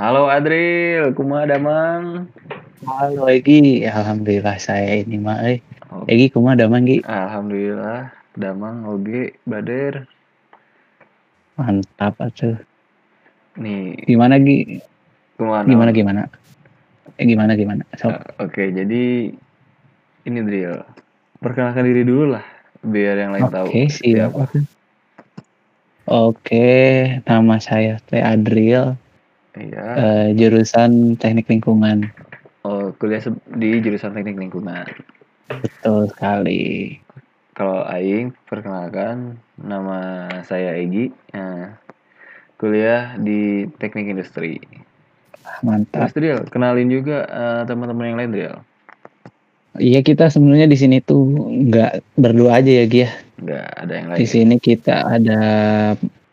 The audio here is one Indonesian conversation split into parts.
Halo Adril, kumaha damang? Halo Egi, alhamdulillah saya ini mah eh. Oh, Egi kumaha damang Gi? Alhamdulillah, damang oge bader. Mantap atuh. Nih, Gimana Gi? Gimana naon? gimana? Eh gimana gimana? So, Eh, Oke, jadi ini Dril. Perkenalkan diri dulu lah, biar yang lain tahu. Oke, siap. Oke, nama saya Teh Adril, Iya. eh, jurusan Teknik Lingkungan. Oh, kuliah di jurusan Teknik Lingkungan. Betul sekali. Kalau Aing, perkenalkan nama saya Egi. Nah, kuliah di Teknik Industri. Mantap. Terus Dril, kenalin juga eh, teman-teman yang lain Dril. Iya kita sebenarnya di sini tuh nggak berdua aja ya Gi ya. Nggak ada yang lain. Di sini kita ada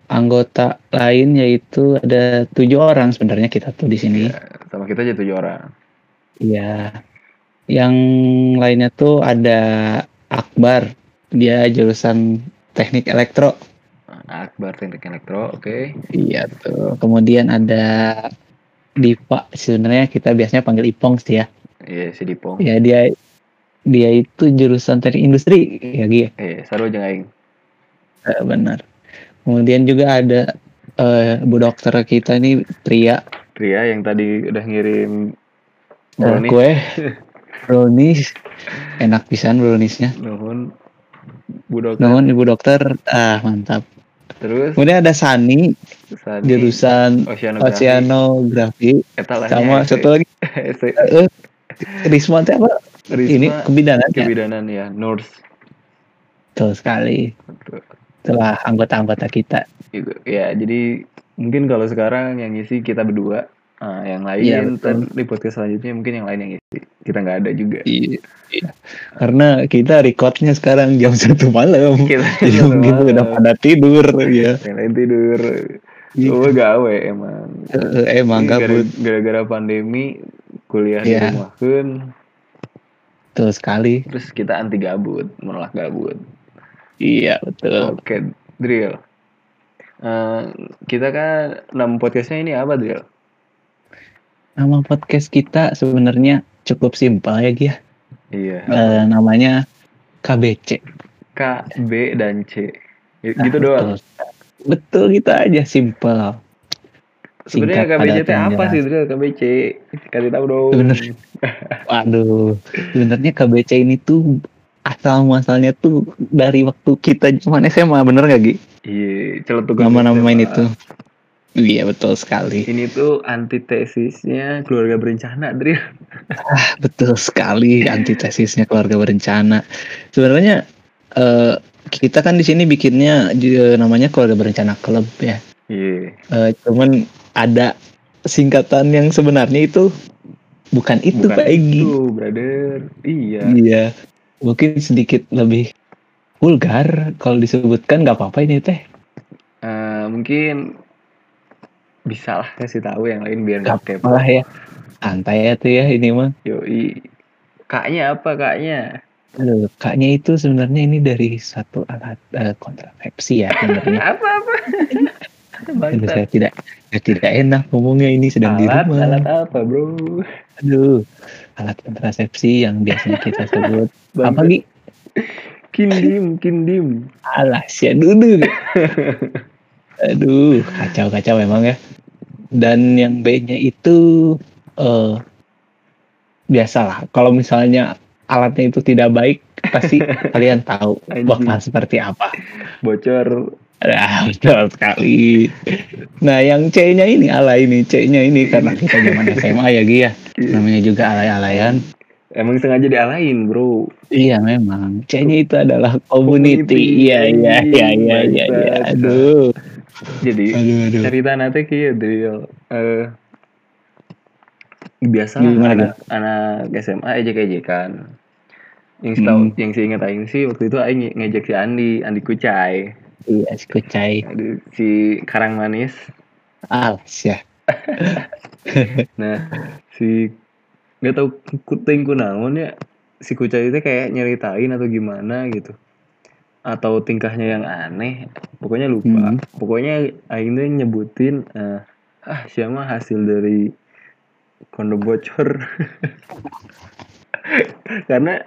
anggota lain yaitu ada tujuh orang sebenarnya kita tuh di sini. Iya, sama kita aja tujuh orang. Iya. Yang lainnya tuh ada Akbar. Dia jurusan Teknik Elektro. Nah, Akbar Teknik Elektro, oke. Iya tuh. Kemudian ada Dipa. Sebenarnya kita biasanya panggil Ipong sih ya. Iya, si Dipong. Ya dia dia itu jurusan Teknik Industri ya Gi. Eh, saru jeung aing. Eh, benar. Kemudian juga ada eh, Bu Dokter kita ini Pria. Pria yang tadi udah ngirim Eh, brownies. kue brownies enak pisan browniesnya. Nuhun Bu Dokter. Namun Ibu Dokter ah mantap. Terus Kemudian ada Sani Sani, jurusan Oceanografi. oceanografi sama nya, satu lagi eh, Risma teh apa Risma ini kebidanan ya kebidanan ya, nurse. betul sekali Betul. Itulah anggota-anggota kita Gitu. Ya, jadi mungkin kalau sekarang yang ngisi kita berdua. Nah, yang lain ntar betul. di podcast selanjutnya mungkin yang lain yang ngisi. Kita nggak ada juga. Iya, iya. karena kita recordnya sekarang jam satu malam Kita jadi mungkin malam. udah pada tidur ya Yang lain tidur. Iya. Oh, gawe emang. Eh, emang gara- gabut Gara-gara pandemi kuliah di Iya. rumah kan betul sekali terus kita anti gabut menolak gabut iya betul. Oke drill. Eh, kita kan nama podcastnya ini apa drill? Nama podcast kita sebenarnya cukup simpel ya Gia. Iya. Eh, namanya KBC K B dan C. Nah, gitu doang. betul. betul gitu aja simpel. Sebenarnya KBC itu apa jelas. sih drill? KBC kasih tahu dong. Sebenarnya Waduh, sebenarnya KBC ini tuh asal muasalnya tuh dari waktu kita zaman SMA, bener gak Gi? iya celetukan Nama-namain itu. Iya betul sekali. ini tuh antitesisnya keluarga berencana drill Ah, betul sekali antitesisnya keluarga berencana. Sebenarnya eh, kita kan di sini bikinnya eh, namanya keluarga berencana klub ya. iya Eh, cuman ada singkatan yang sebenarnya itu bukan itu bukan Pak Egi. itu brother iya Iya. Mungkin sedikit lebih vulgar kalau disebutkan nggak apa-apa ini teh. Eh, mungkin bisa lah kasih tahu yang lain biar nggak kepo Malah ya. Santai ya tuh ya ini mah. Yoi. Kaknya apa kaknya? Aduh, kaknya itu sebenarnya ini dari satu alat eh, kontrasepsi ya sebenarnya. Apa-apa? Aduh, saya tidak saya tidak enak ngomongnya ini sedang di alat, rumah. alat apa bro? Aduh, alat kontrasepsi yang biasanya kita sebut apa Bangsa. Gi? Kindim, kindim. Alas ya dulu. Aduh, kacau-kacau memang ya. Dan yang B-nya itu eh biasalah. Kalau misalnya alatnya itu tidak baik, pasti kalian tahu bakal seperti apa. Bocor. Ah, betul sekali. Nah, yang C-nya ini ala ini, C-nya ini karena kita zaman SMA ya, Gi ya. Namanya juga alay-alayan. Emang sengaja dialahin bro. Iya, memang. C-nya itu adalah community. Community. Iya, iya, iya, iya, iya, iya. Aduh. Jadi Aduh, aduh. cerita nanti kieu drill. Eh biasa anak, anak SMA ejek-ejekan. Yang Hmm. yang seingat aing sih waktu itu aing ngejek si Andi, Andi Kucai. Iya, si Kucai. Aduh, si Karang Manis. Alas ya. Nah, si nggak tahu kuting kunaon ya si Kucai itu kayak nyeritain atau gimana gitu atau tingkahnya yang aneh pokoknya lupa Hmm. pokoknya tuh nyebutin eh, ah siapa hasil dari kondom bocor karena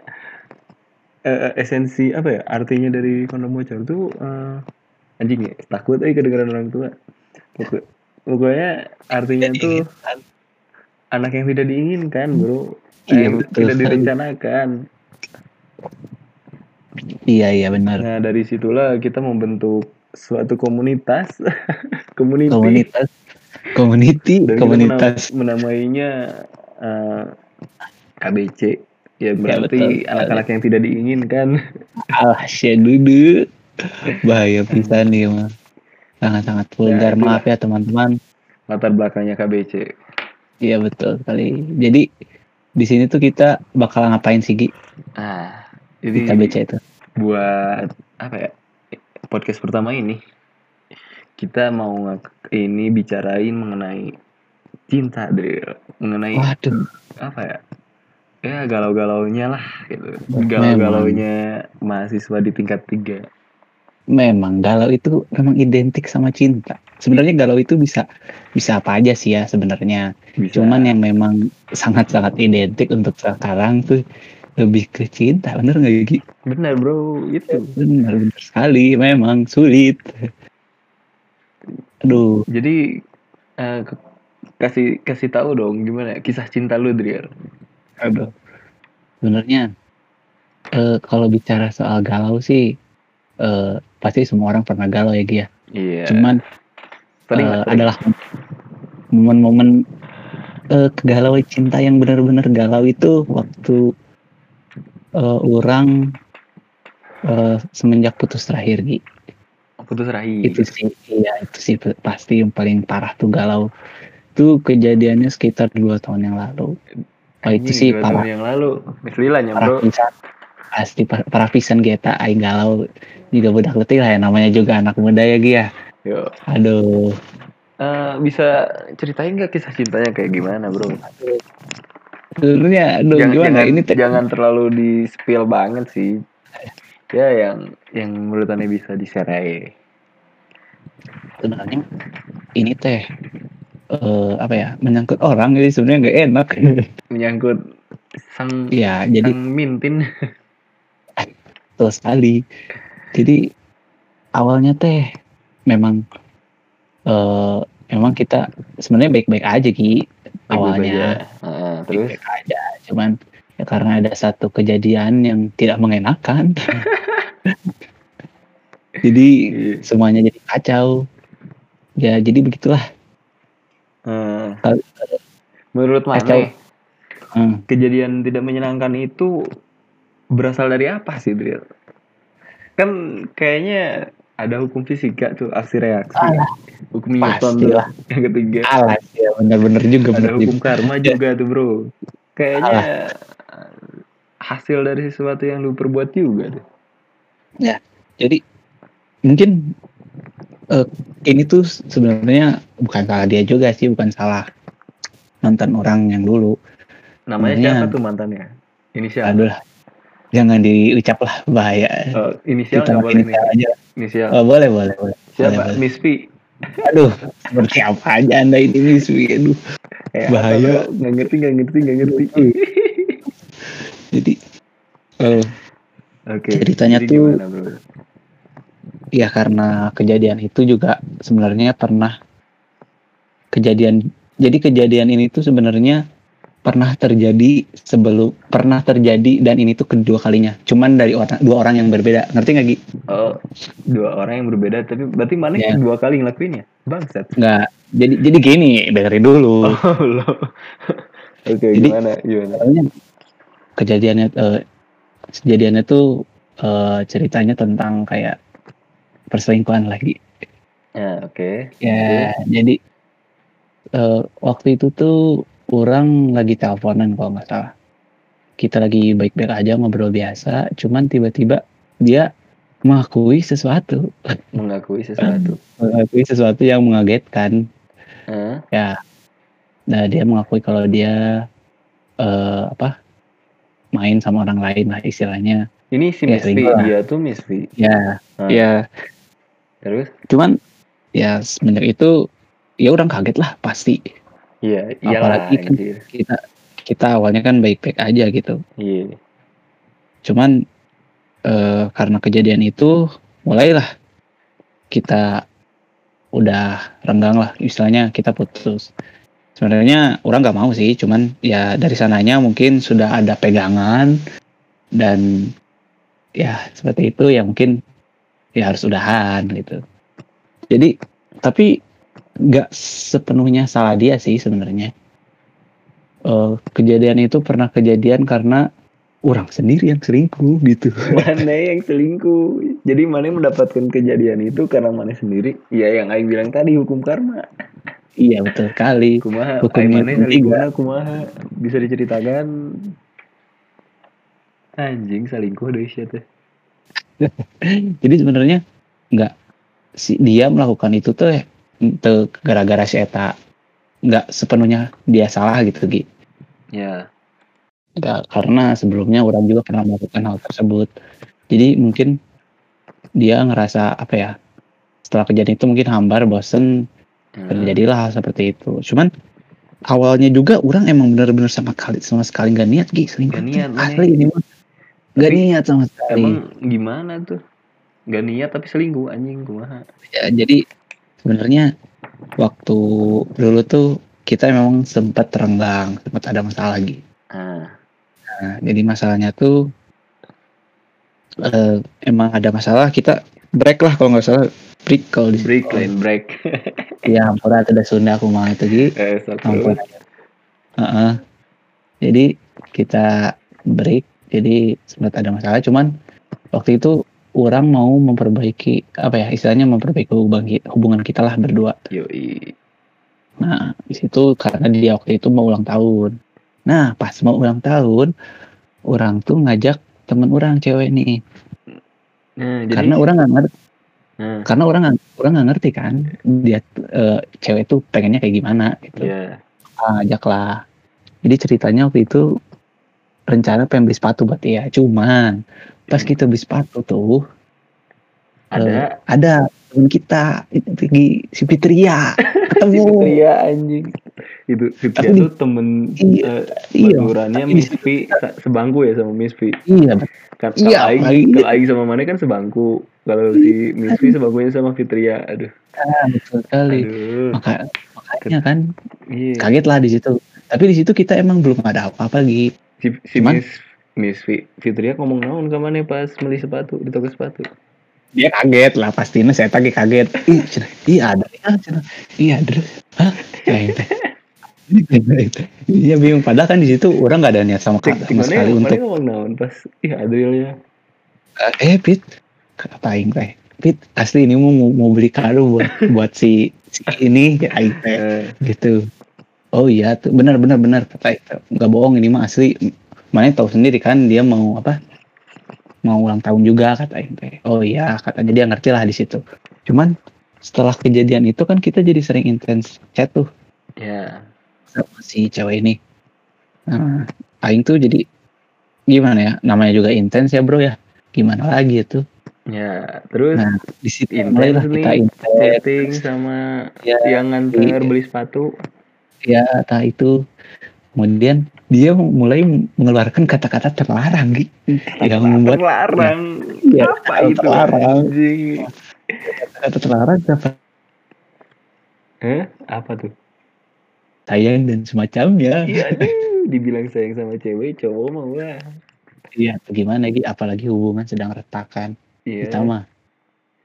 eh, esensi apa ya artinya dari kondom bocor tuh eh, anjing ya takut aja kedengeran orang tua. Pokok- pokoknya artinya tuh anak yang tidak diinginkan bro. Iya, yang betul. tidak direncanakan. Iya iya benar. nah dari situlah kita membentuk suatu komunitas. Community Komunitas, community, dan kita komunitas. menam- menamainya eh, KBC ya berarti betul. anak-anak yang tidak diinginkan Alah, duduk. Bahaya pisan nih mah. Sangat-sangat vulgar. itulah. Maaf ya teman-teman. latar belakangnya KBC Iya betul sekali. Jadi di sini tuh kita bakal ngapain sih Gi? ah Di jadi KBC itu? buat apa ya podcast pertama ini kita mau ini bicarain mengenai cinta Drill mengenai Waduh, apa ya ya galau-galaunya lah gitu galau-galaunya mahasiswa di tingkat tiga memang galau itu memang identik sama cinta. Sebenarnya galau itu bisa bisa apa aja sih ya sebenarnya. Cuman yang memang sangat-sangat identik untuk sekarang tuh lebih ke cinta, bener nggak Gi? benar bro itu Bener, bener sekali. Memang sulit. Aduh, jadi ke- kasih kasih tahu dong gimana kisah cinta lu Drill aduh. Sebenarnya eh, kalau bicara soal galau sih eh, pasti semua orang pernah galau ya Gi ya. iya Cuman sering eh, lah, sering. adalah momen-momen eh, kegalauan cinta yang benar-benar galau itu waktu eh, orang eh, semenjak putus terakhir Gi. putus rahim itu sih iya itu sih pasti yang paling parah tuh galau itu kejadiannya sekitar dua tahun yang lalu oh itu sih parah tahun yang lalu. Mislilanya parah bro. pisan pasti par- parah pisan Geta aing galau. Juga budak letih lah ya namanya juga anak muda ya Gi ya Yo. aduh. Eh, bisa ceritain nggak kisah cintanya kayak gimana bro? Sebenarnya aduh jangan, gimana? jangan, ini jangan terlalu di spill banget sih. Ya yang yang menurut aneh bisa di share aja. sebenarnya ini teh eh, apa ya menyangkut orang jadi sebenarnya nggak enak. Menyangkut sang ya jadi sang mintin. Betul sekali. Jadi awalnya teh memang eh memang kita sebenarnya baik-baik aja ki. Awalnya Heeh, terus baik-baik aja cuman ya karena ada satu kejadian yang tidak mengenakan. Jadi Iya. semuanya jadi kacau. Ya jadi begitulah Kal- menurut mana Hmm. kejadian tidak menyenangkan itu berasal dari apa sih Drill? Kan kayaknya ada hukum fisika tuh aksi reaksi. Alah, hukum Newton tuh yang ketiga. alas ya bener-bener juga ada hukum juga. karma juga tuh bro. Kayaknya hasil dari sesuatu yang lu perbuat juga tuh. jadi mungkin eh, ini tuh sebenarnya bukan salah dia juga sih bukan salah mantan orang yang dulu Namanya siapa tuh mantannya? Inisial. aduh lah jangan diucap lah bahaya Oh, inisial kita boleh nih. aja Inisial. oh, boleh boleh boleh Siapa? boleh. Miss V. aduh seperti apa aja anda ini Miss Wi? aduh Eh, Bahaya. Nggak ngerti, nggak ngerti, nggak ngerti. jadi eh, Oke. Ceritanya jadi tuh- gimana, bro? Ya karena kejadian itu juga sebenarnya pernah kejadian jadi kejadian ini tuh sebenarnya pernah terjadi sebelum pernah terjadi dan ini tuh kedua kalinya cuman dari orang dua orang yang berbeda ngerti nggak Gi? Oh, dua orang yang berbeda, tapi berarti mana Ya. dua kali ngelakuinnya? Bangsat. nggak jadi jadi gini dengerin dulu Oh. Oke, Jadi- gimana? Gimana? Kejadiannya eh, kejadiannya tuh eh, ceritanya tentang kayak perselingkuhan lagi Ya, oke. ya jadi eh, waktu itu tuh orang lagi teleponan kalau nggak salah kita lagi baik-baik aja ngobrol biasa cuman tiba-tiba dia mengakui sesuatu Mengakui sesuatu. mengakui sesuatu yang mengagetkan Hah? ya nah dia mengakui kalau dia eh, apa main sama orang lain lah istilahnya Ini si Ya, dia tuh Miss V. ya Hah? ya Terus? cuman ya semenjak itu ya orang kaget lah pasti Iya, iyalah apalagi kan anjir. kita kita awalnya kan baik-baik aja gitu Iya. cuman eh, karena kejadian itu mulailah kita udah renggang lah istilahnya kita putus sebenarnya orang nggak mau sih cuman ya dari sananya mungkin sudah ada pegangan dan ya seperti itu ya mungkin ya harus udahan gitu jadi tapi nggak sepenuhnya salah dia sih sebenarnya Eh, kejadian itu pernah kejadian karena orang sendiri yang selingkuh gitu Mana yang selingkuh? Jadi mana yang mendapatkan kejadian itu karena mana sendiri? Ya yang Aing bilang tadi hukum karma. iya betul sekali Kumaha? Hukum mana yang selingkuhnya kumaha? Bisa diceritakan? Anjing selingkuh deh teh. jadi sebenarnya nggak si dia melakukan itu tuh tuh gara-gara si Eta nggak sepenuhnya dia salah gitu Gi. Ya. Nggak, karena sebelumnya orang juga pernah melakukan hal tersebut jadi mungkin dia ngerasa apa ya setelah kejadian itu mungkin hambar bosen Hmm. terjadilah hal seperti itu cuman awalnya juga orang emang bener-bener sama kali sama sekali nggak niat Gi tuh. niat, asli ini mah Tapi niat sama sekali Emang gimana tuh? Gak niat tapi selingkuh anjing kumaha? Ya, jadi sebenarnya waktu dulu tuh kita memang sempat terenggang, sempat ada masalah lagi. Ah. Nah, jadi masalahnya tuh eh, emang ada masalah kita break lah kalau nggak salah break kalau di Break line break. Ya, ampun ada Sunda aku mau itu gitu. eh, Ampun. Heeh. Jadi kita break, jadi sempat ada masalah. Cuman waktu itu orang mau memperbaiki apa ya istilahnya memperbaiki hubungan ki- hubungan kita lah berdua. Yoi. Nah, di situ karena dia waktu itu mau ulang tahun. Nah, pas mau ulang tahun, orang tuh ngajak temen orang cewek nih. Nah, jadi Karena orang nggak ngerti, Nah, karena orang orang nggak ngerti kan dia eh, cewek tuh pengennya kayak gimana gitu. ya. Ah, ngajak lah. Jadi ceritanya waktu itu rencana pengen beli sepatu buat dia. Cuman pas kita beli sepatu tuh Ada eh, ada temen kita pergi si Fitria ketemu. Fitria anjing. Itu Fitria tuh temen Iya, eh, iya. sa- sebangku ya sama Miss V. Iya, Kan Iya, kalau Aing, apalagi- kalau Aing sama mana kan sebangku. Kalau si Miss V sebangkunya sama Fitria. Aduh. betul sekali. Aduh. Maka, makanya kan Iya. kaget lah di situ. Tapi di situ kita emang belum ada apa-apa lagi. Si, si Cuman- Miss Miss Fitria ngomong naon ke mana pas beli sepatu di toko sepatu. Dia kaget lah pastinya saya tadi kaget. Ih, iya ada ya, cenah. Iya ada. Hah? Kayak teh. Iya bingung padahal kan di situ orang nggak ada niat sama, sama sekali untuk ngomong naon pas ih Adrielnya. eh Pit apa aing teh Pit asli ini mau mau beli kado buat buat si, si ini ya aing teh Eh, gitu oh iya benar benar benar. Nggak bohong ini mah asli. Mana tahu sendiri kan dia mau apa? Mau ulang tahun juga kata aing teh oh iya katanya dia ngerti lah di situ. Cuman setelah kejadian itu kan kita jadi sering intens chat tuh. Ya. sama si cewek ini. Nah, aing tuh jadi gimana ya? Namanya juga intens ya bro ya. Gimana lagi itu Ya, terus Nah, di situ Intens mulailah kita intens. chatting sama ya, yang nganter iya. beli sepatu. Ya entah itu kemudian dia mulai mengeluarkan kata-kata terlarang gitu yang membuat terlarang. Iya, Apa itu terlarang. anjing? kata terlarang apa Hah? Apa tuh? sayang dan semacamnya Iya, aduh, dibilang sayang sama cewek, cowok mah wah. iya gimana lagi apalagi hubungan sedang retakan Iya. kita mah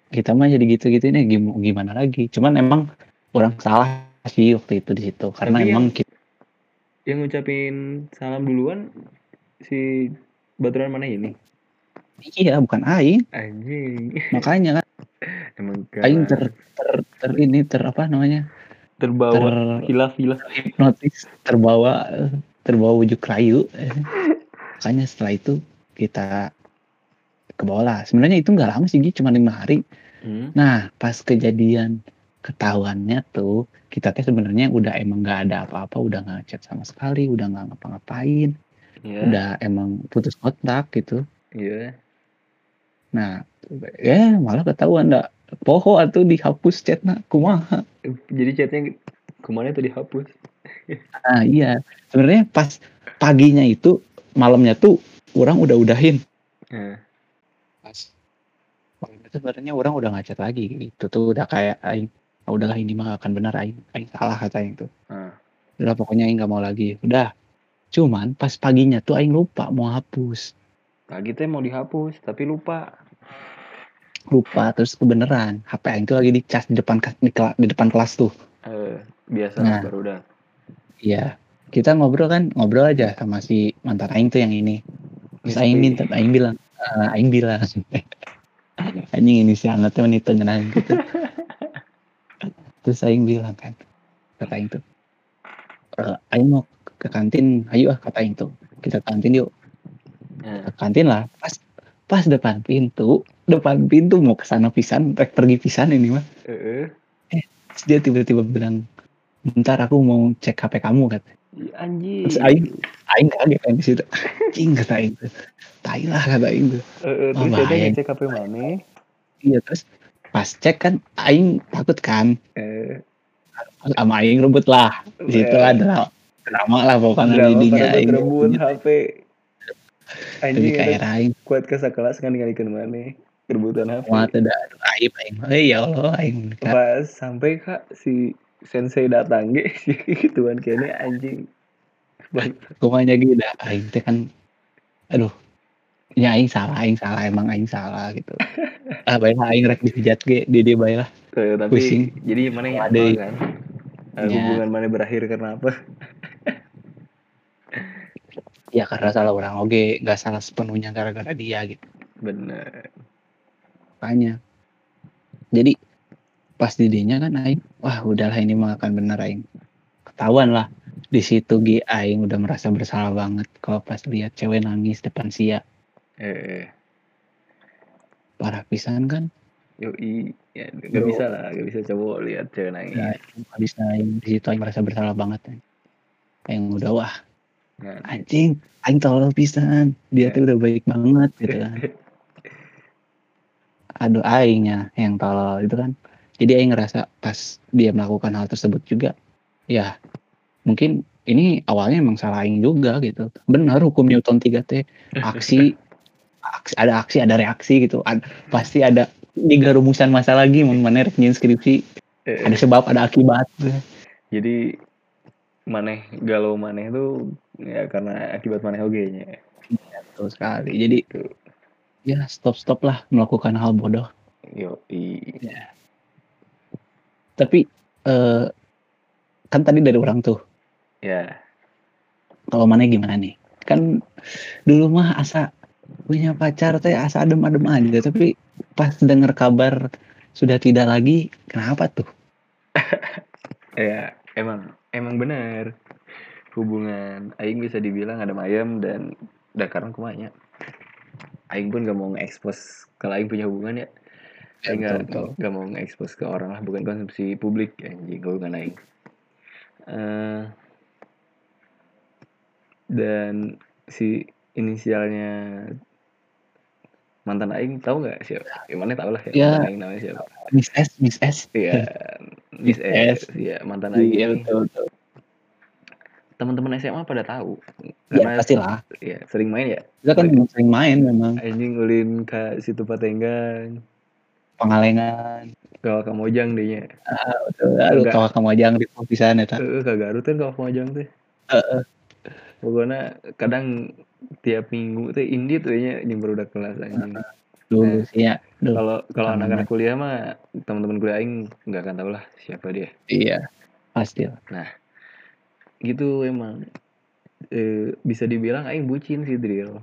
kita mah jadi gitu gitu ini gimana lagi cuman emang orang salah sih waktu itu di situ karena Tapi emang kita Yang ngucapin salam duluan si baturan mana ini? iya bukan aing Anjing. makanya kan Emang aing ter, ter, ter ini ter apa namanya terbawa ter hilaf-hilaf. hipnotis terbawa terbawa ujuk rayu makanya setelah itu kita ke bawah lah sebenarnya itu nggak lama sih cuma lima hari Hmm. nah pas kejadian ketahuannya tuh kita teh sebenarnya udah emang nggak ada apa-apa udah nggak chat sama sekali udah nggak ngapa-ngapain Iya. udah emang putus kontak gitu. Iya. nah ya malah ketahuan dah poho atau dihapus chatnya kumaha? Jadi chatnya ke mana tuh dihapus? Nah iya. Sebenarnya pas paginya itu malamnya tuh orang udah udahin. Nah, pas tuh sebenarnya orang udah ngechat lagi. Gitu tuh udah kayak aing ah, udahlah ini mah akan benar aing aing salah kata aing tuh. Ah. udah pokoknya aing nggak mau lagi. Udah. Cuman pas paginya tuh aing lupa mau hapus. Pagi teh mau dihapus tapi lupa. Lupa terus kebeneran HP aing tuh lagi dicas di depan di, di depan kelas tuh. Eh, biasa Nah. baru udah. Iya. Kita ngobrol kan ngobrol aja sama si mantan aing tuh yang ini. Terus aing minta aing bilang eh, aing bilang. Anjing ini si hangatnya wanita nyenang gitu terus aing bilang kan kata aing tuh "Eh, aing mau ke kantin ayo ah kata aing tuh. Kita ke kantin yuk. Nah, ke kantin lah pas pas depan pintu depan pintu mau ke sana pisan pergi pisan ini mah. Eh, dia tiba-tiba bilang bentar aku mau cek HP kamu kata. Anjing. Terus aing aing kaget kan di situ. Anjing kata aing tai lah kata aing tuh. Terus Oh, dia ngecek HP mana iya terus pas cek kan aing takut kan. Eh, sama aing rebut lah di situ Eh. ada drama lah pokoknya jadinya pada aing. rebut HP anjing kayak aing. kuat ke sekelas kan ninggalin mana rebutan HP mah tidak aib aing. Eh ya Allah aing kan pas sampai kak si sensei datang ge si gituan kayaknya anjing. Kumanya gitu aing teh kan aduh ya aing salah aing salah emang aing salah gitu. Ah baik lah, aing rek dihujat ge di dia baik lah tapi Pusing. jadi mana yang Ada. kan? Eh, Ya. hubungan mana berakhir karena apa? Ya karena salah orang oge nggak salah sepenuhnya gara-gara dia gitu. Bener. Makanya. Jadi pas di dinya kan aing wah udahlah ini mah akan bener aing. Ketahuan lah di situ Gi aing udah merasa bersalah banget kalau pas lihat cewek nangis depan sia eh parah pisan kan? Yoi. Ya gak Yo. bisa lah gak bisa cowok lihat cewek nangis. Ya nggak bisa. Di situ aing merasa bersalah banget aing udah wah Nah, anjing aing tolol pisan. Dia tuh udah baik banget gitu kan. Aduh aingnya yang tolol itu kan. Jadi aing ngerasa pas dia melakukan hal tersebut juga ya mungkin ini awalnya emang salah aing juga gitu. Benar hukum Newton 3 t aksi, aksi ada aksi ada reaksi gitu. Ad- pasti ada tiga rumusan masa lagi mana rek nyin skripsi. Eh, ada sebab ada akibat. Jadi maneh galau maneh tuh ya karena akibat maneh oge nya. Betul sekali. Jadi Tuh. ya stop stop lah melakukan hal bodoh. Yoi. Tapi eh kan tadi dari orang tuh. Ya. Kalau mana gimana nih? Kan dulu mah asa punya pacar teh asa adem-adem aja tapi pas dengar kabar sudah tidak lagi kenapa tuh? Ya emang emang benar hubungan aing bisa dibilang ada ayam dan dakarang kumanya. Aing pun gak mau nge-expose kalau aing punya hubungan ya. Aing gak, gak mau nge-expose ke orang lah bukan konsumsi publik anjing hubungan aing. Eh, dan si inisialnya mantan aing tahu nggak siapa? Gimana tahu lah ya, Ya. mantan aing namanya siapa? Miss S Miss S Iya, Miss S, ya mantan aing. iya betul betul Teman-teman SMA pada tahu. ya pastilah ya, sering main ya. kita kan sering main memang Anjing ulin ke situ Patenggang, pengalengan ke Kamojang deh nya. betul aduh kamu aja di pisan eta Heeh, ke Garut kan ke Kamojang teh. Heeh. Pokoknya kadang tiap minggu teh indit we nya jeung barudak kelas anjing. dulu sih ya Duh, Kalau kalau anak-anak kuliah mah teman-teman kuliah aing nggak akan tahu lah siapa dia. iya pasti lah. Gitu emang eh, bisa dibilang aing bucin sih Drill.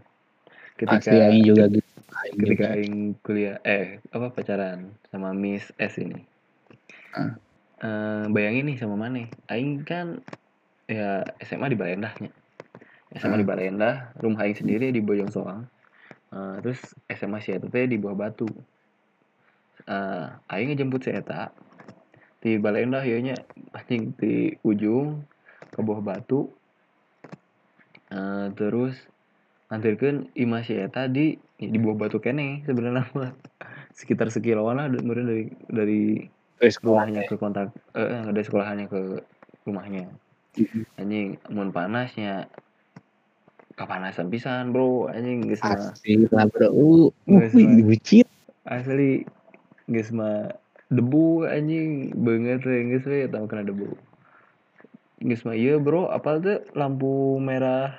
pasti aing juga gitu Aing ketika juga. aing kuliah eh apa pacaran sama Miss S ini. Ah. Eh, bayangin nih sama mana? Aing kan ya SMA di Balendahnya. SMA di. Balendah, rumah aing sendiri di Bojong Soang. Eh, terus SMA si eta teh di Buah Batu. Eh, aing ngejemput si eta di Balendah ya nya anjing di ujung ke Buah Batu. Eh, terus ngantirkeun imah si eta di di bawah batu kene sebenarnya mah sekitar sekiloan lah kemudian dari dari Terus rumahnya ke kontak eh dari sekolahannya ke rumahnya anjing mun panasnya kapanasan pisan bro anjing geus mah Asli lah bro. Uh, semua. bucin. asli geus mah debu anjing banget geus we tau kena debu geus mah ieu bro apal tuh lampu merah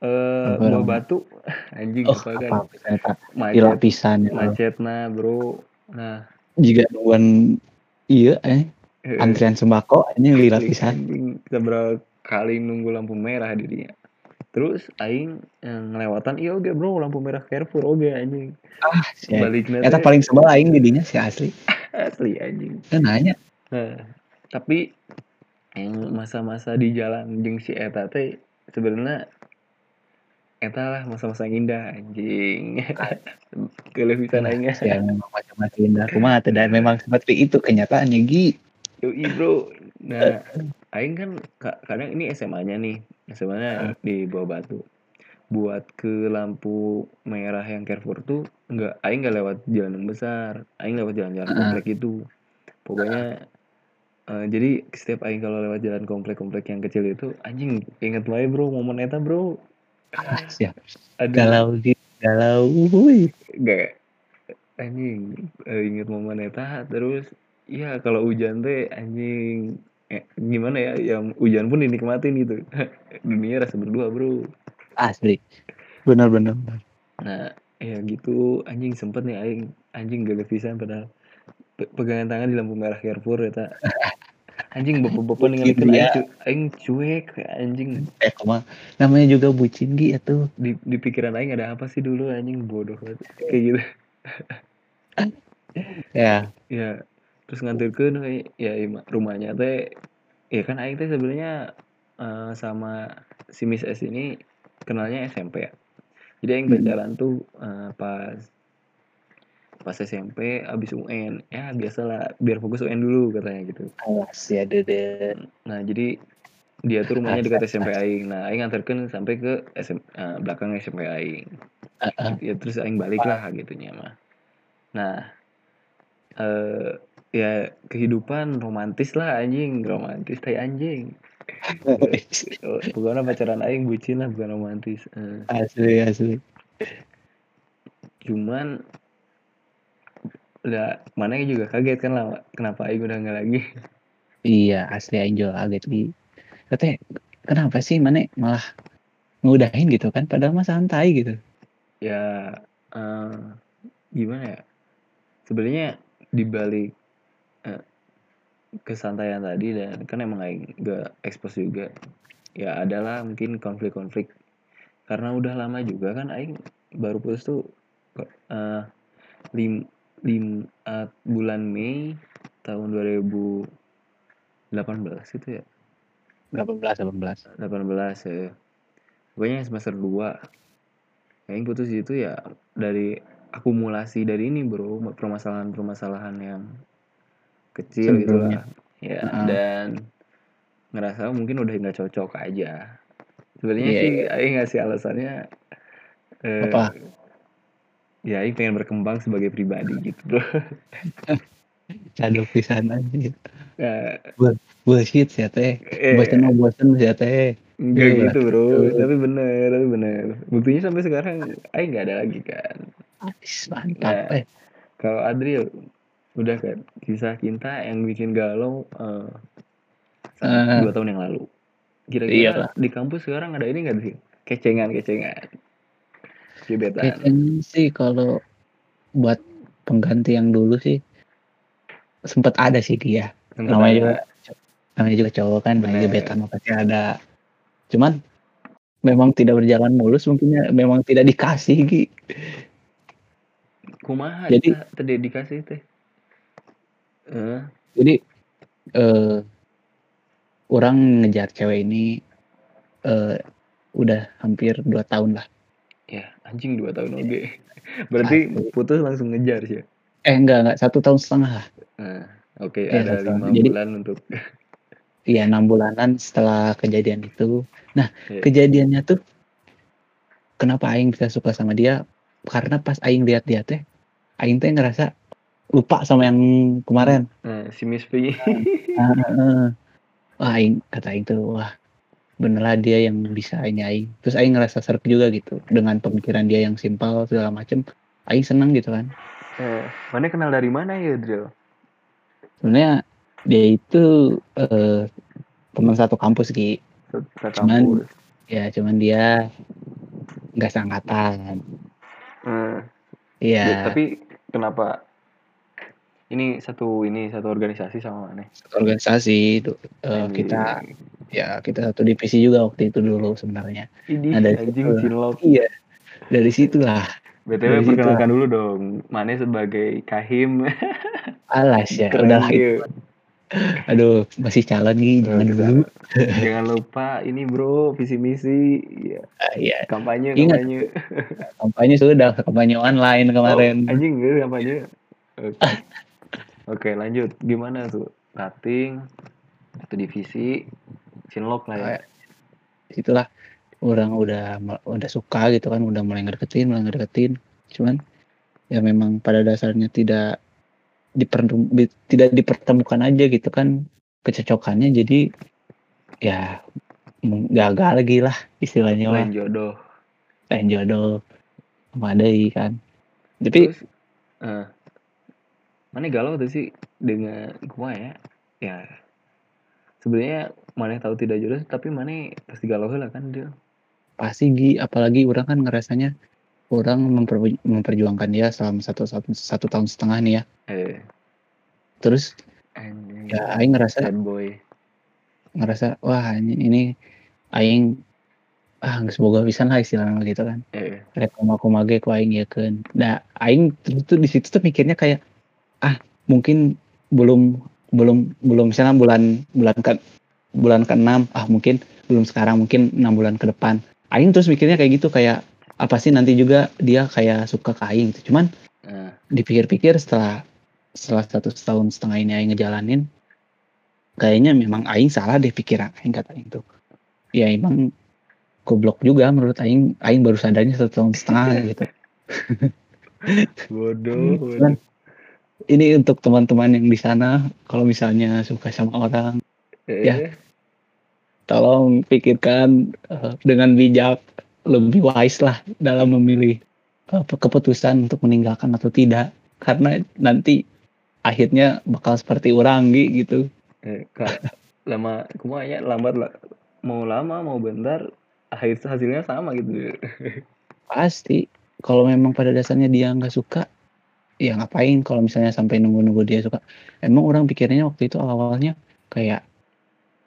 eh namanya? batu anjing Oh, apa kan apa pisan? Di macet ya. macetna bro nah Jika nungguan iya eh antrian sembako ini lapisan. anjing seberapa kali nunggu lampu merah dirinya terus aing yang ngelewatan iya oke bro lampu merah Carrefour oke anjing Ah, sih. baliknya Eta teh paling sebel aing didinya si asli. asli anjing Kan nanya. Nah, tapi yang masa-masa di jalan jeung si eta teh sebenarnya eta lah masa-masa yang indah anjing. Pisan aing Si memang macam-macam indah rumah dan memang seperti itu kenyataannya Gi. Yoi bro. Nah, aing kan ka- kadang ini SMA-nya nih. SMA-nya di bawah batu. Buat ke lampu merah yang Carrefour tuh enggak aing enggak lewat jalan yang besar. Aing lewat jalan-jalan Heeh. komplek itu. Pokoknya eh, jadi setiap aing kalau lewat jalan komplek-komplek yang kecil itu anjing inget wae bro momen eta bro. Siap. Aduh, Galau Gi, galau. Wuih. Gak anjing eh, inget momen eta terus ya kalau hujan teh anjing eh, gimana ya yang hujan pun dinikmatin gitu dunia rasa berdua bro Asli. Benar-benar. nah ya gitu anjing sempet nih aing anjing gak pisan padahal Pe- pegangan tangan di lampu merah Carrefour eta anjing bapak-bapak Iya. aing, cu aing cuek anjing Eh, koma. Namanya juga bucin Gi itu. di, di pikiran aing ada apa sih dulu anjing bodoh banget kayak gitu Ya, ya terus ngantirkeun we ya rumahnya teh ya kan aing teh sebenarnya eh, sama si Miss S ini kenalnya SMP ya jadi aing Hmm. pacaran tuh eh, pas pas SMP abis UN ya biasalah biar fokus UN dulu katanya gitu alas ya dede. nah jadi dia tuh rumahnya dekat SMP aing nah aing nganterkeun sampai ke SM, eh, belakang SMP aing Heeh. ya terus aing balik lah gitunya mah nah eh ya kehidupan romantis lah anjing. Romantis tai anjing. Pokoknya pacaran aing bucin lah bukan romantis. Eh, asli asli. cuman ya mana juga kaget kan lah kenapa aing udah nggak lagi? Iya, asli aing juga kaget Gi. Katanya kenapa sih mana malah ngudahin gitu kan? Padahal mah santai gitu. ya eh, gimana ya? Sebenarnya dibalik eh, kesantaian tadi dan kan emang gak expose juga. Ya adalah mungkin konflik-konflik. Karena udah lama juga kan aing baru putus tuh eh, lim, lim, eh, bulan Mei tahun 2018 itu ya? 18 18. 18 ya. Pokoknya semester 2 Aing putus itu ya dari akumulasi dari ini bro permasalahan-permasalahan yang kecil gitu lah ya Heeh. dan ngerasa mungkin udah nggak cocok aja sebenarnya Iya, sih Aing ngasih alasannya eh, Apa? ya Aing pengen berkembang sebagai pribadi gitu bro Cadok pisan aja. nah, Bullshit sih teh. eh, Bosen mau bosen sih teh. enggak Iya, gitu bro tapi bener tapi bener buktinya sampai sekarang Aing nggak ada lagi kan mantap Nah. eh. Kalau Adri udah kan kisah cinta yang bikin galau eh, saat Eh. dua tahun yang lalu. Kira-kira Iyalah. di kampus sekarang ada ini nggak sih kecengan-kecengan, gebetan? Kayaknya sih kalau buat pengganti yang dulu sih sempet ada sih dia. Namanya ada. juga namanya juga cowok kan main gebetan pasti ada cuman memang tidak berjalan mulus mungkin ya memang tidak dikasih Gi. Kumaha Jadi- Jadi, terdedikasi teh. Jadi eh orang ngejar cewek ini eh udah hampir dua tahun lah ya anjing dua tahun oke. Berarti Asli. putus langsung ngejar sih. ya? eh enggak enggak satu tahun setengah lah Nah, oke Iya, ada satu lima. Jadi- bulan untuk iya enam bulanan setelah kejadian itu Iya. kejadiannya tuh kenapa aing bisa suka sama dia karena pas aing lihat dia teh aing teh ngerasa lupa sama yang kemarin Nah, si Miss P. Ah, ah. wah aing kata aing tuh wah bener lah dia yang bisa ini aing terus aing ngerasa serk juga gitu dengan pemikiran dia yang simpel segala macem aing seneng gitu kan Eh, mana kenal dari mana ya, Drill? sebenarnya dia itu eh, teman satu kampus Ki Satu Cuman- kampus. ya cuman dia nggak seangkatan Eh, iya ya, tapi kenapa ini satu ini satu organisasi sama mana? satu organisasi itu Anjing. kita ya kita satu divisi juga waktu itu dulu sebenarnya Ini Nah, dari anjing situ. cinlok. iya dari situlah BTW Dari perkenalkan dulu dong. Mana sebagai kahim. alas ya Keren udahlah gitu. aduh masih calon nih jangan dulu Jangan lupa ini bro visi misi ya, Ah, iya kampanye Ingat. kampanye. kampanye sudah kampanye online kemarin Oh, anjing gitu kampanye. Oke. Oke lanjut. Gimana tuh? Rating satu divisi cinlok lah ya. Ah, itulah orang udah udah suka gitu kan udah mulai ngedeketin mulai ngedeketin cuman ya memang pada dasarnya tidak dipertem- di- tidak dipertemukan aja gitu kan kecocokannya jadi ya gagal lagi lah istilahnya lah Lain jodoh. lain jodoh memadai kan tapi Terus, eh, mana galau tuh sih dengan gua ya? Ya, sebenarnya mana tahu tidak jodoh, tapi mana pasti galau lah kan dia. pasti Gi, apalagi orang kan ngerasanya orang memper- memperjuangkan dia selama satu, satu satu tahun setengah nih ya Eh, terus anjing. ya Aing ngerasa boy. ngerasa wah ini, ini Aing ah nggak semoga bisa lah istilahnya gitu kan Eh, rek aku mage ku Aing ya kan nah Aing tuh di situ tuh mikirnya kayak ah mungkin belum belum belum misalnya bulan bulan ke bulan ke enam ah mungkin belum sekarang mungkin enam bulan ke depan. Aing terus mikirnya kayak gitu kayak apa sih nanti juga dia kayak suka ke Aing gitu. Cuman eh, dipikir-pikir setelah setelah satu tahun setengah ini Aing ngejalanin kayaknya memang Aing salah deh pikiran Aing kata Aing tuh. Ya emang goblok juga menurut Aing Aing baru sadarnya satu tahun setengah gitu. Bodoh, bodoh. Ini untuk teman-teman yang di sana kalau misalnya suka sama orang Eh, ya. tolong pikirkan eh, dengan bijak lebih wise lah dalam memilih eh, keputusan untuk meninggalkan atau tidak karena nanti akhirnya bakal seperti orang Gi, gitu eh, Kak, lama, kumanya lambat lah. Mau lama, mau bentar, akhir hasilnya sama gitu. pasti kalau memang pada dasarnya dia nggak suka ya ngapain kalau misalnya sampai nunggu-nunggu dia suka emang orang pikirnya waktu itu awalnya kayak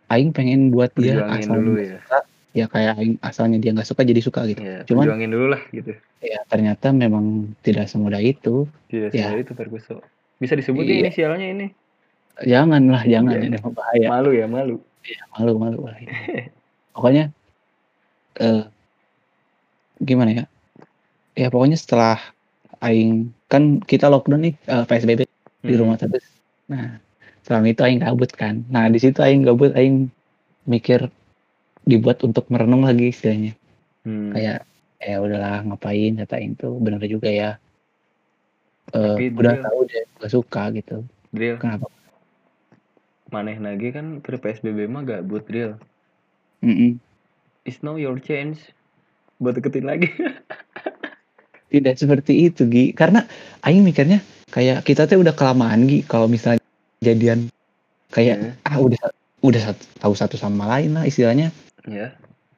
Aing pengen buat dia asal dulu ya. suka, ya kayak Aing asalnya dia nggak suka jadi suka gitu Ya, Cuman- perjuangin dulu lah gitu. ya ternyata memang tidak semudah itu Tidak Ya. semua itu terkuso. Bisa disebut Iya. inisialnya ini. janganlah jangan Iya. ini bahaya Malu ya, malu. malu malu bahaya. pokoknya eh gimana ya ya pokoknya setelah Aing kan kita lockdown nih eh, PSBB di Hmm. rumah terus. Nah, selama itu aing gabut kan. Nah, di situ aing gabut aing mikir dibuat untuk merenung lagi istilahnya. Hmm. Kayak ya udahlah ngapain kata aing tuh bener juga ya. Eh, Tapi udah tahu dia gak suka gitu. Drill, Kenapa? maneh lagi kan ke PSBB mah gabut, Drill. Mm-mm. It's now your chance buat deketin lagi. Tidak seperti itu Gi. Karena aing mikirnya kayak kita tuh udah kelamaan Gi kalau misalnya jadian kayak Ya. ah udah udah satu, tahu satu sama lain lah istilahnya. ya.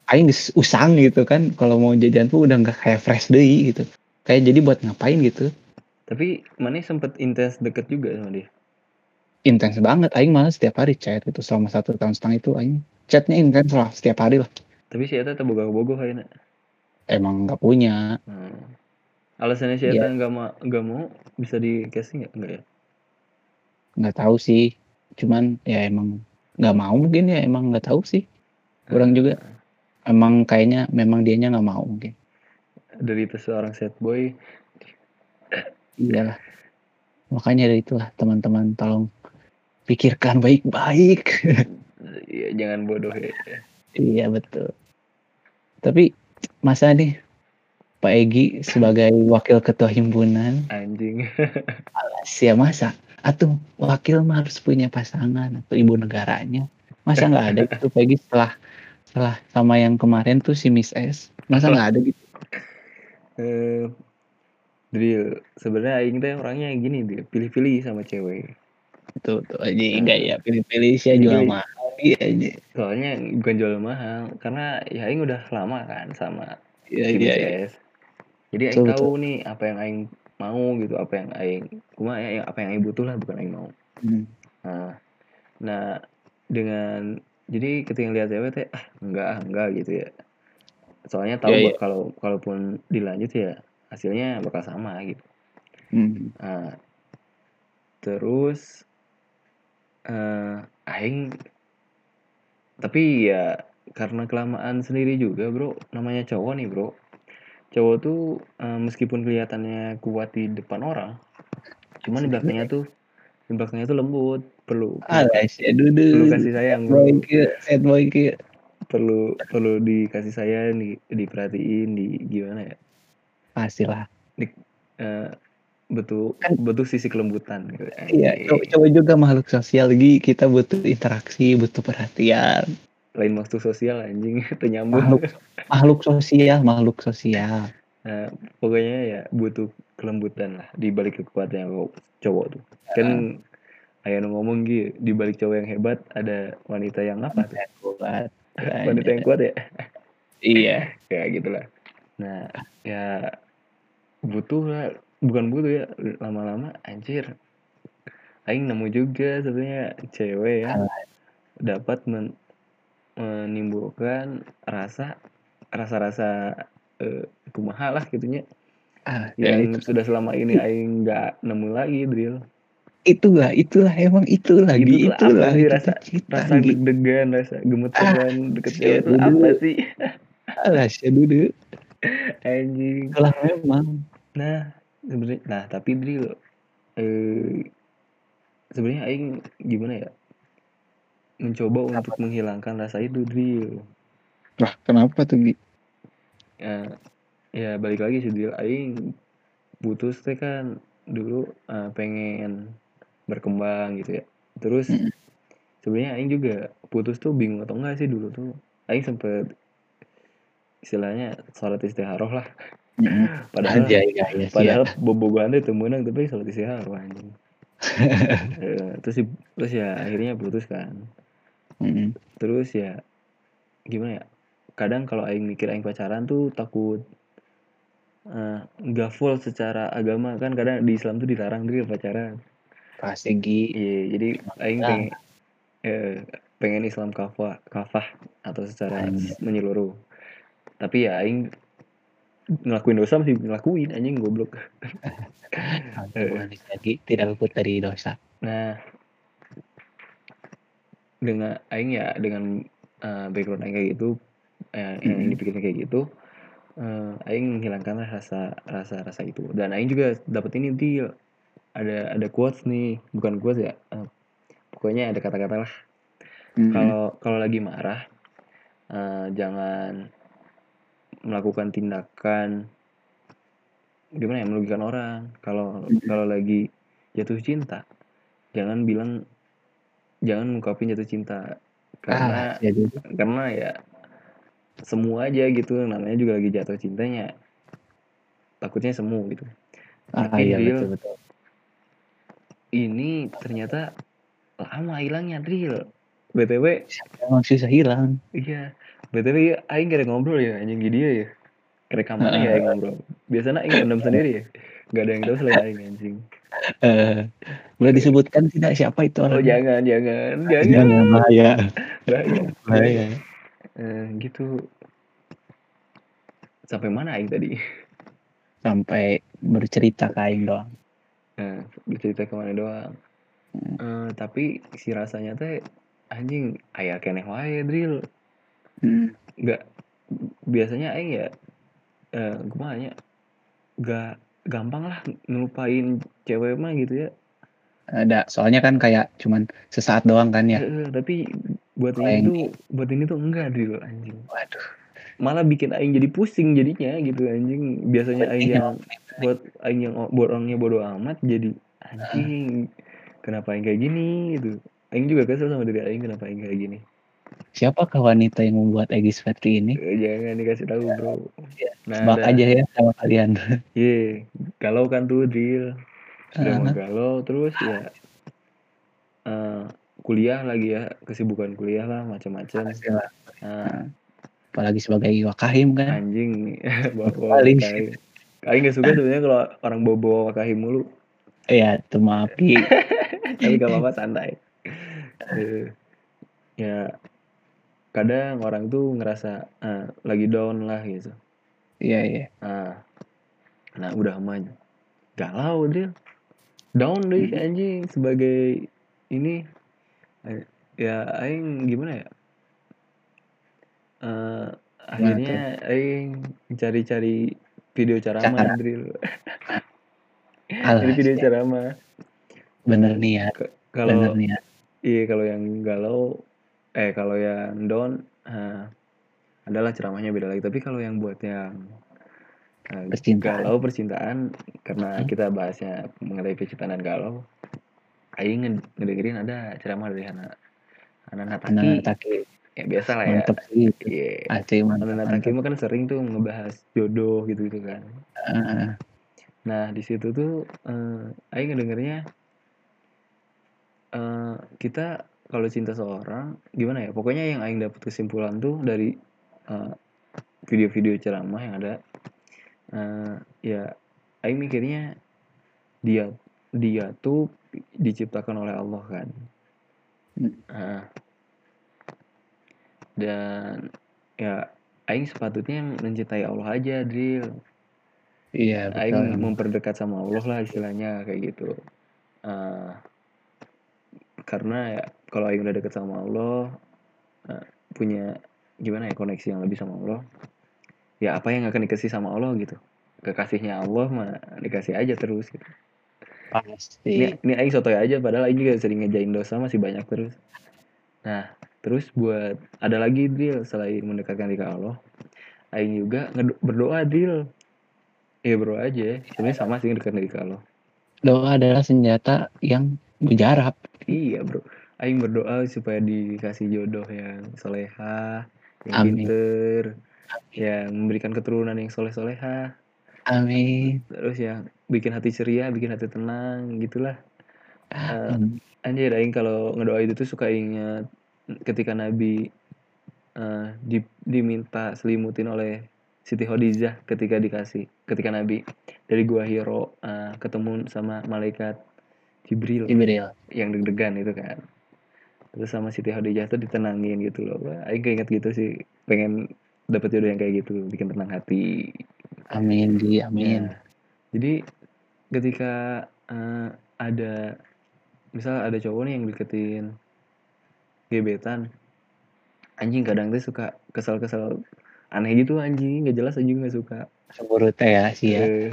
aing usang gitu kan kalau mau jajan tuh udah nggak kayak fresh deh gitu kayak jadi buat ngapain gitu Tapi maneh sempet intens deket juga sama dia. intens banget aing malah setiap hari chat itu selama satu tahun setengah itu aing chatnya intens lah setiap hari lah Tapi si Eta boga-boga kayaknya. emang nggak punya Hmm. Alasannya si Iya. Eta nggak mau nggak mau bisa di casting nggak? Nggak ya? nggak tahu sih cuman ya emang nggak mau mungkin ya emang nggak tahu sih orang juga emang kayaknya memang dianya nggak mau mungkin Dari itu seorang sad boy. iyalah makanya dari itulah teman-teman tolong pikirkan baik-baik Ya jangan bodoh ya. Iya betul. Tapi masa nih Pak Egi sebagai wakil ketua himpunan. Anjing. Alas ya masa? Atuh wakil mah harus punya pasangan atau ibu negaranya. Masa nggak ada gitu Pak Egi setelah setelah sama yang kemarin tuh si Miss S. Masa nggak ada gitu? Eh, Drill, sebenarnya Aing teh orangnya gini dia, pilih-pilih sama cewek. Tuh tuh aja enggak ya pilih-pilih sih jual Pilih. mahal iya aja. Soalnya bukan jual mahal, karena ya Aing udah lama kan sama Iya iya iya. Jadi Aing Betul, tahu nih apa yang Aing mau gitu, apa yang Aing, cuma ya apa yang Aing butuh lah, bukan Aing mau. Hmm. Nah, nah dengan jadi ketika lihat cewek teh ah enggak ah enggak gitu ya. Soalnya tahu iya. bak- kalau kalaupun dilanjut ya hasilnya bakal sama gitu. Hmm. Nah, terus eh aing tapi ya karena kelamaan sendiri juga, Bro. Namanya cowok nih, Bro. Cowok tuh eh, meskipun kelihatannya kuat di depan orang, cuman di belakangnya tuh di belakangnya tuh lembut, perlu ya perlu kasih sayang, Boy. Perlu perlu dikasih sayang, di, diperhatiin, di gimana ya? Pasti lah. Di, butuh Kan butuh sisi kelembutan gitu. iya cowok juga makhluk sosial lagi kita butuh interaksi, butuh perhatian. Lain waktu sosial anjing, itu nyambung. Makhluk makhluk sosial, makhluk sosial. Nah, pokoknya ya butuh kelembutan lah di balik kekuatannya cowok, cowok tuh. Kan ayah ngomong gitu, di balik cowok yang hebat ada wanita yang apa tuh? Yang kuat. Wanita yang kuat ya? Iya. ya gitulah. Nah, ya butuh lah, bukan butuh ya, lama-lama anjir. Aing nemu juga sebenarnya cewek yang dapat men- menimbulkan rasa rasa-rasa eh, kumaha lah gitunya Ah, ya yang itu. sudah selama ini aing nggak nemu lagi drill Itulah, itulah emang itulah itu Gi, tuh itulah kita rasa cita rasa deg-degan rasa gemeteran deket shit, cewek itu dulu. apa sih Alas ya dudu. anjing Itulah memang. nah sebenarnya nah tapi drill eh sebenarnya aing gimana ya mencoba untuk menghilangkan rasa itu drill Lah, kenapa tuh Gi? ya, ya balik lagi sih drill aing putus teh kan dulu eh, pengen berkembang gitu ya terus Mm. sebenarnya aing juga putus tuh bingung atau enggak sih dulu tuh aing sempet istilahnya sholat istikharoh lah Mm. padahal Anjay guys, padahal ya. bobogohan tuh temenang tapi sholat istikharoh anjing Eh, terus terus ya akhirnya putus kan Mm. terus ya gimana ya kadang kalau aing mikir aing pacaran tuh takut eh, nggak full secara agama kan kadang di Islam tuh dilarang dia pacaran Pasti Gi. iya jadi aing pengen eh, pengen Islam kafah kafah atau secara Anjay. menyeluruh tapi ya aing ngelakuin dosa masih ngelakuin anjing goblok tidak luput dari dosa. nah dengan aing ya dengan eh, background aing kayak gitu eh, yang dipikirin kayak gitu eh, aing menghilangkan rasa rasa rasa itu dan aing juga dapat ini deal ada ada quotes nih bukan quotes ya eh, pokoknya ada kata-kata lah Mm. kalau kalau lagi marah eh, jangan melakukan tindakan gimana ya merugikan orang kalau Mm. kalau lagi jatuh cinta jangan bilang jangan ngungkapin jatuh cinta. Karena Ah, ya dudu. karena ya semua aja gitu. Namanya juga lagi jatuh cintanya. Takutnya semu gitu. Ah, tapi iya Drill betul betul. ini ternyata lama hilangnya Drill btw Emang susah hilang. iya. Btw aing gak ada ngobrol ya anjing di dia ya. Rekamannya ya aing ngobrol. Biasanya aing pendam sendiri ya gak ada yang tahu selain aing anjing Eh, boleh disebutkan tidak siapa itu oh orangnya? jangan jangan jangan Jangan bahaya. bahaya Bahaya. Eh, gitu sampai mana aing tadi Sampai bercerita ke aing doang. Nah, bercerita ke mana doang. Eh, tapi si rasanya teh anjing aya keneh wae drill. Hmm. Biasanya aing ya eh kumaha nya nggak gampang lah ngelupain cewek mah gitu ya. Ada, soalnya kan kayak cuman sesaat doang kan ya. Eh, tapi buat Kalau ini yang tuh buat ini tuh enggak drill anjing. Waduh. malah bikin aing jadi pusing jadinya gitu anjing biasanya aing yang buat aing yang buat orangnya bodoh amat jadi anjing kenapa aing kayak gini gitu aing juga kesel sama diri aing kenapa aing kayak gini Siapakah wanita yang membuat Egi seperti ini? Eh, jangan dikasih tahu bro nah Sebab ada- aja ya sama kalian. Iya, galau kan tuh drill. Sudah mau Aha. galau terus ya eh, kuliah lagi ya, kesibukan kuliah lah macam-macam. Nah, Apalagi sebagai wakahim kan. anjing bawa Paling. Kalian gak suka sebenarnya kalau orang bawa wakahim mulu, Iya, temapi. tapi gak apa-apa santai. Eh, ya kadang orang tuh ngerasa ah, lagi down lah gitu. Iya, iya. Nah, nah udah aman. Galau dia. Down deh anjing sebagai ini ya aing gimana ya? Eh akhirnya aing cari-cari video ceramah Cara. drill. Alah, video siap. ceramah. bener. Ke- Bener Kalau iya kalau yang galau eh kalau yang down ah, adalah ceramahnya beda lagi. Tapi kalau yang buat yang eh, Percintaan. galau percintaan karena Hmm. kita bahasnya mengenai percintaan dan galau aing nged- ngedengerin ada ceramah dari Hana Hana Nataki taki ya biasa lah ya mantep sih. Asli mantep. Hana Nataki mah kan sering tuh ngebahas jodoh gitu gitu kan Ah, nah di situ tuh eh, aing ngedengernya eh, kita kalau cinta seorang gimana ya? Pokoknya yang aing dapat kesimpulan tuh dari eh, video-video ceramah yang ada eh, ya aing mikirnya dia dia tuh diciptakan oleh Allah kan. Nah, dan ya aing sepatutnya mencintai Allah aja drill Iya, aing betul. memperdekat sama Allah lah istilahnya kayak gitu. Eh, karena ya kalau aing udah deket sama Allah eh, punya gimana ya koneksi yang lebih sama Allah ya apa yang akan dikasih sama Allah gitu. Kekasihnya Allah mah dikasih aja terus gitu. Pasti. ini ini aing sotoy aja padahal aing juga sering ngejain dosa masih banyak terus. Nah terus buat ada lagi drill selain mendekatkan diri ke Allah. Aing juga berdoa drill ya berdoa aja. Sebenarnya sama sih dekat diri ke Allah. Doa adalah senjata yang mujarab. iya bro aing berdoa supaya dikasih jodoh yang soleha yang Amin. pinter yang memberikan keturunan yang soleh soleha Amin. terus yang bikin hati ceria bikin hati tenang gitulah Eh, Hmm. Anjir, aing kalau ngedoa itu tuh suka ingat ketika Nabi eh, di, diminta selimutin oleh Siti Khadijah ketika dikasih, ketika Nabi dari gua Hiro eh, ketemu sama malaikat Jibril Jibril. yang deg-degan itu kan. Terus sama Siti Khadijah tuh ditenangin gitu loh. Aing keinget gitu sih, pengen dapet jodoh yang kayak gitu, bikin tenang hati. Amin, di amin. Nah, jadi ketika eh, ada misal ada cowok nih yang deketin gebetan anjing kadang tuh suka kesel-kesel aneh gitu anjing nggak jelas anjing nggak suka Cemburu teh ya sih ya. Eh,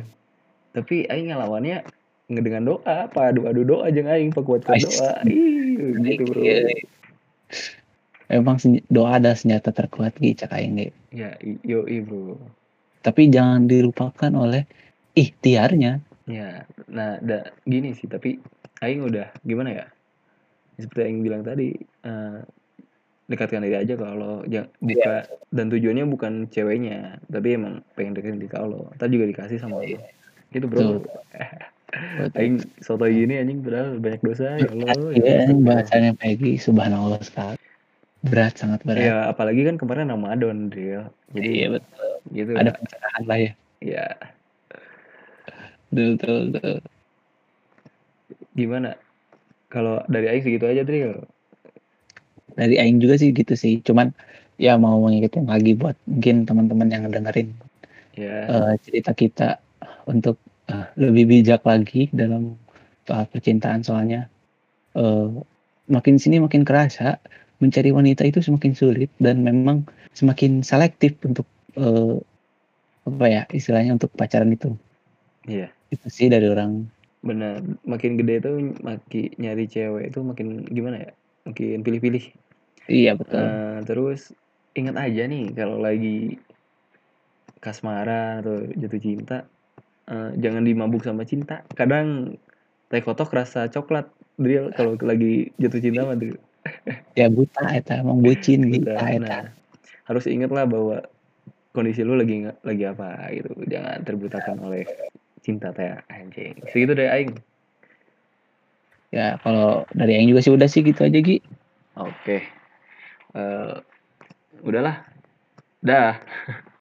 tapi aing ngelawannya nge dengan doa apa adu adu doa jeung aing pakuatkan Ais. doa ih gitu bro. Emang doa ada senjata terkuat gitu cak aing ya yo bro. Tapi jangan dilupakan oleh ikhtiarnya. ya nah da, gini sih tapi aing udah gimana ya? Seperti yang bilang tadi eh, dekatkan diri aja kalau jangan buka dan tujuannya bukan ceweknya tapi emang pengen deketin diri ke Allah. Ntar juga dikasih sama Allah gitu bro aing soto gini anjing padahal banyak dosa ya Allah ya Iya, bahasanya Peggy subhanallah sekali. Berat sangat berat. ya apalagi kan kemarin Ramadan Drill jadi Iya, betul. gitu Ada pencerahan lah ya. ya Betul, betul, betul. gimana kalau dari aing segitu aja Drill Dari aing juga sih gitu sih. Cuman ya mau mengingetin lagi buat mungkin teman-teman yang dengerin ya eh, cerita kita untuk eh, lebih bijak lagi dalam soal percintaan soalnya. Eh, makin sini makin kerasa mencari wanita itu semakin sulit dan memang semakin selektif untuk eh, apa ya istilahnya untuk pacaran itu. Iya. Itu sih dari orang. Benar. Makin gede tuh makin nyari cewek itu makin gimana ya? Makin pilih-pilih. Iya betul. Eh, terus ingat aja nih kalau lagi kasmaran atau jatuh cinta uh, jangan dimabuk sama cinta. Kadang teh kotok rasa coklat dia kalau lagi jatuh cinta mah tuh ya buta eta emang bucin gitu nah, harus ingat lah bahwa kondisi lu lagi lagi apa gitu. Jangan terbutakan oleh cinta teh anjing. Segitu deh aing. Ya kalau dari aing juga sih udah sih gitu aja Gi. Oke. Uh, udahlah. Dah